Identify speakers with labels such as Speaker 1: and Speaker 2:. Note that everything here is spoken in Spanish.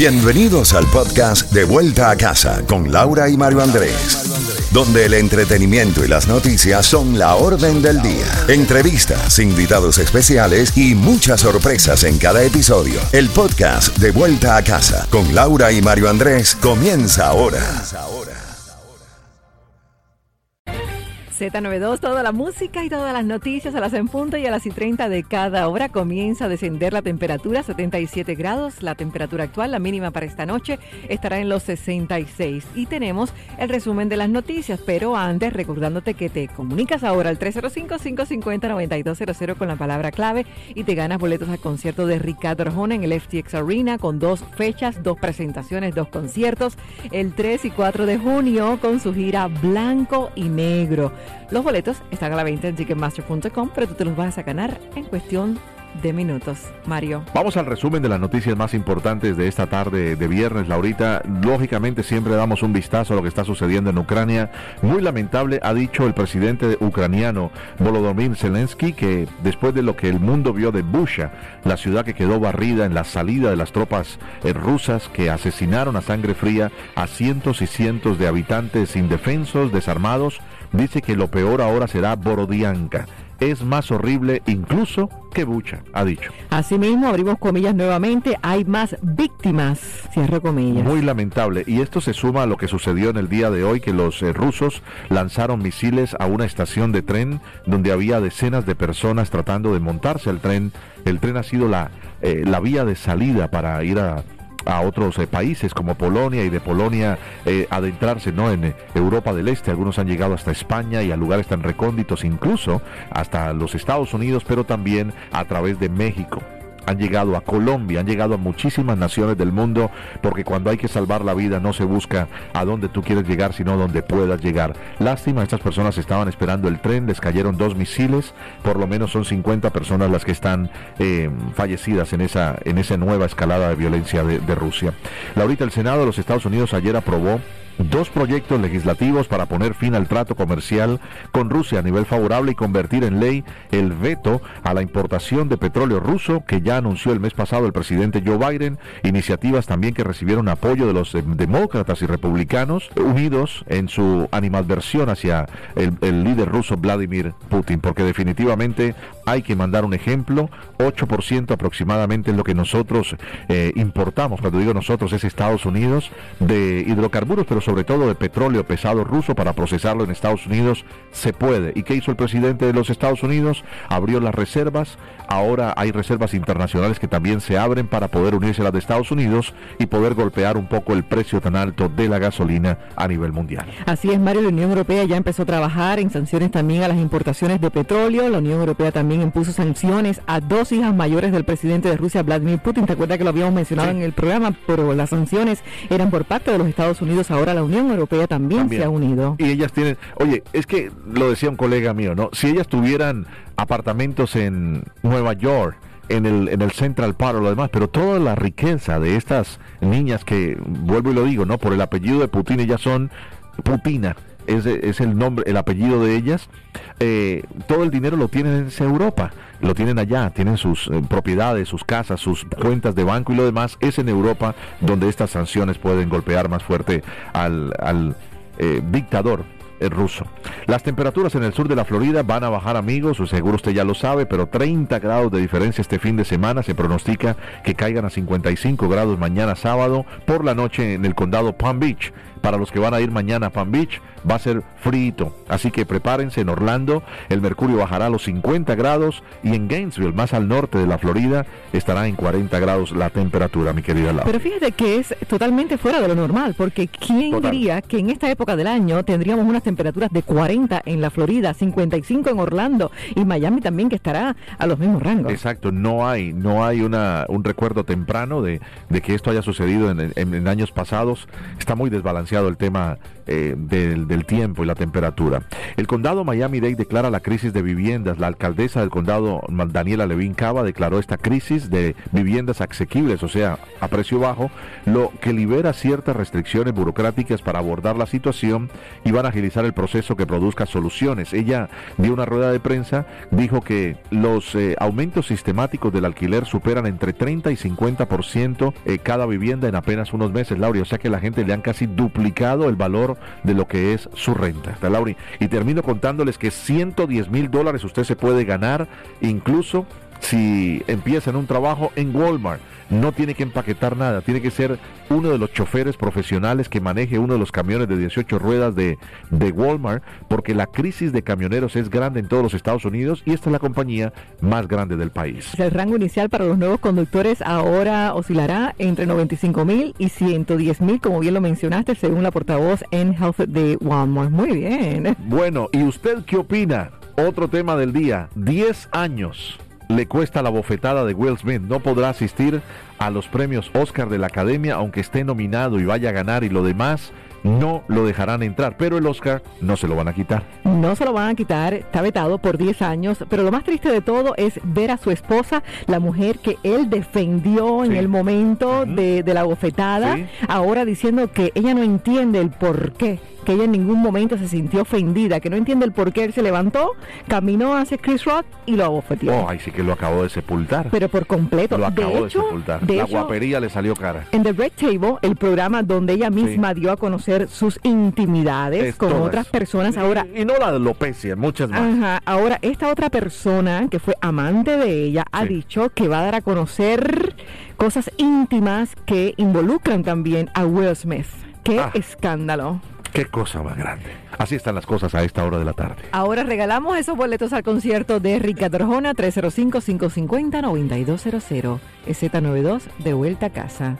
Speaker 1: Bienvenidos al podcast De Vuelta a Casa con Laura y Mario Andrés, donde el entretenimiento y las noticias son la orden del día. Entrevistas, invitados especiales y muchas sorpresas en cada episodio. El podcast De Vuelta a Casa con Laura y Mario Andrés comienza ahora.
Speaker 2: Z92, toda la música y todas las noticias a las en punto y a las y 30 de cada hora comienza a descender la temperatura, 77 grados, la temperatura actual, la mínima para esta noche estará en los 66 y tenemos el resumen de las noticias, pero antes recordándote que te comunicas ahora al 305-550-9200 con la palabra clave y te ganas boletos al concierto de Ricardo Arjona en el FTX Arena con dos fechas, dos presentaciones, dos conciertos, el 3 y 4 de junio con su gira Blanco y Negro. Los boletos están a la venta en ticketmaster.com, pero tú te los vas a ganar en cuestión de minutos. Mario.
Speaker 3: Vamos al resumen de las noticias más importantes de esta tarde de viernes, Laurita. Lógicamente siempre damos un vistazo a lo que está sucediendo en Ucrania. Muy lamentable, ha dicho el presidente ucraniano Volodymyr Zelensky que después de lo que el mundo vio de Busha, la ciudad que quedó barrida en la salida de las tropas eh, rusas que asesinaron a sangre fría a cientos y cientos de habitantes indefensos, desarmados, dice que lo peor ahora será Borodianka. Es más horrible incluso que Bucha, ha dicho.
Speaker 2: Asimismo, abrimos comillas nuevamente, hay más víctimas, cierro comillas.
Speaker 3: Muy lamentable. Y esto se suma a lo que sucedió en el día de hoy, que los eh, rusos lanzaron misiles a una estación de tren donde había decenas de personas tratando de montarse al tren. El tren ha sido la, eh, la vía de salida para ir a a otros eh, países como Polonia y de Polonia eh, adentrarse ¿no? en eh, Europa del Este. Algunos han llegado hasta España y a lugares tan recónditos, incluso hasta los Estados Unidos, pero también a través de México han llegado a Colombia, han llegado a muchísimas naciones del mundo, porque cuando hay que salvar la vida no se busca a dónde tú quieres llegar, sino donde puedas llegar. Lástima, estas personas estaban esperando el tren, les cayeron dos misiles, por lo menos son 50 personas las que están eh, fallecidas en esa, en esa nueva escalada de violencia de, de Rusia. Laurita, el Senado de los Estados Unidos ayer aprobó dos proyectos legislativos para poner fin al trato comercial con Rusia a nivel favorable y convertir en ley el veto a la importación de petróleo ruso que ya anunció el mes pasado el presidente Joe Biden, iniciativas también que recibieron apoyo de los demócratas y republicanos unidos en su animadversión hacia el, el líder ruso Vladimir Putin, porque definitivamente hay que mandar un ejemplo, 8% aproximadamente es lo que nosotros eh, importamos, cuando digo nosotros es Estados Unidos, de hidrocarburos, pero sobre todo de petróleo pesado ruso para procesarlo en Estados Unidos, se puede. ¿Y qué hizo el presidente de los Estados Unidos? Abrió las reservas, ahora hay reservas internacionales que también se abren para poder unirse a las de Estados Unidos y poder golpear un poco el precio tan alto de la gasolina a nivel mundial.
Speaker 2: Así es, Mario, la Unión Europea ya empezó a trabajar en sanciones también a las importaciones de petróleo, la Unión Europea también impuso sanciones a dos hijas mayores del presidente de Rusia, Vladimir Putin. ¿Te acuerdas que lo habíamos mencionado sí. en el programa? Pero las sanciones eran por parte de los Estados Unidos. Ahora la Unión Europea también, también. se ha unido.
Speaker 3: Y ellas tienen, oye, es que lo decía un colega mío, ¿no? Si ellas tuvieran apartamentos en Nueva York, en el, en el Central Park o lo demás, pero toda la riqueza de estas niñas que, vuelvo y lo digo, ¿no? Por el apellido de Putin, ellas son Putina, es, es, el nombre, el apellido de ellas, eh, todo el dinero lo tienen en Europa, lo tienen allá, tienen sus eh, propiedades, sus casas, sus cuentas de banco y lo demás, es en Europa donde estas sanciones pueden golpear más fuerte al, al eh, dictador ruso. Las temperaturas en el sur de la Florida van a bajar amigos, seguro usted ya lo sabe, pero 30 grados de diferencia este fin de semana. Se pronostica que caigan a 55 grados mañana sábado por la noche en el condado Palm Beach. Para los que van a ir mañana a Palm Beach, va a ser frito. Así que prepárense en Orlando. El mercurio bajará a los 50 grados y en Gainesville, más al norte de la Florida, estará en 40 grados la temperatura, mi querida Laura.
Speaker 2: Pero fíjate que es totalmente fuera de lo normal, porque ¿quién Total. diría que en esta época del año tendríamos unas temperaturas de 40 en la Florida, 55 en Orlando y Miami también que estará a los mismos rangos?
Speaker 3: Exacto, no hay, no hay una, un recuerdo temprano de, de que esto haya sucedido en, en, en años pasados. Está muy desbalanceado el tema eh, del, tiempo y la temperatura. El condado Miami-Dade declara la crisis de viviendas. La alcaldesa del condado, Daniela Levin Cava, declaró esta crisis de viviendas asequibles, o sea, a precio bajo, lo que libera ciertas restricciones burocráticas para abordar la situación y van a agilizar el proceso que produzca soluciones. Ella dio una rueda de prensa, dijo que los eh, aumentos sistemáticos del alquiler superan entre 30 y 50% eh, cada vivienda en apenas unos meses, Lauri. O sea que la gente le han casi duplicado el valor de lo que es su renta. Lauri. Y termino contándoles que 110 mil dólares usted se puede ganar incluso si empieza en un trabajo en Walmart no tiene que empaquetar nada, tiene que ser uno de los choferes profesionales que maneje uno de los camiones de 18 ruedas de, de Walmart, porque la crisis de camioneros es grande en todos los Estados Unidos y esta es la compañía más grande del país.
Speaker 2: El rango inicial para los nuevos conductores ahora oscilará entre 95 mil y 110 mil, como bien lo mencionaste, según la portavoz en Health de Walmart. Muy bien.
Speaker 3: Bueno, ¿y usted qué opina? Otro tema del día, 10 años le cuesta la bofetada de Will Smith. No podrá asistir a los premios Oscar de la Academia, aunque esté nominado y vaya a ganar y lo demás no lo dejarán entrar, pero el Oscar no se lo van a quitar.
Speaker 2: No se lo van a quitar, está vetado por 10 años, pero lo más triste de todo es ver a su esposa, la mujer que él defendió en el momento de, la bofetada, ahora diciendo que ella no entiende el por qué que ella en ningún momento se sintió ofendida, que no entiende el por qué él se levantó, caminó hacia Chris Rock y lo abofeteó.
Speaker 3: Oh, ay, sí que lo acabó de sepultar.
Speaker 2: Pero por completo.
Speaker 3: Lo acabó de, sepultar. la guapería le salió cara.
Speaker 2: En The Red Table, el programa donde ella misma dio a conocer sus intimidades con otras personas. Ahora,
Speaker 3: y, no la alopecia, muchas más.
Speaker 2: ahora, esta otra persona que fue amante de ella ha dicho que va a dar a conocer cosas íntimas que involucran también a Will Smith. ¡Qué ah. escándalo!
Speaker 3: Qué cosa más grande. Así están las cosas a esta hora de la tarde.
Speaker 2: Ahora regalamos esos boletos al concierto de Ricardo Arjona 305-550-9200. Z92 de vuelta a casa.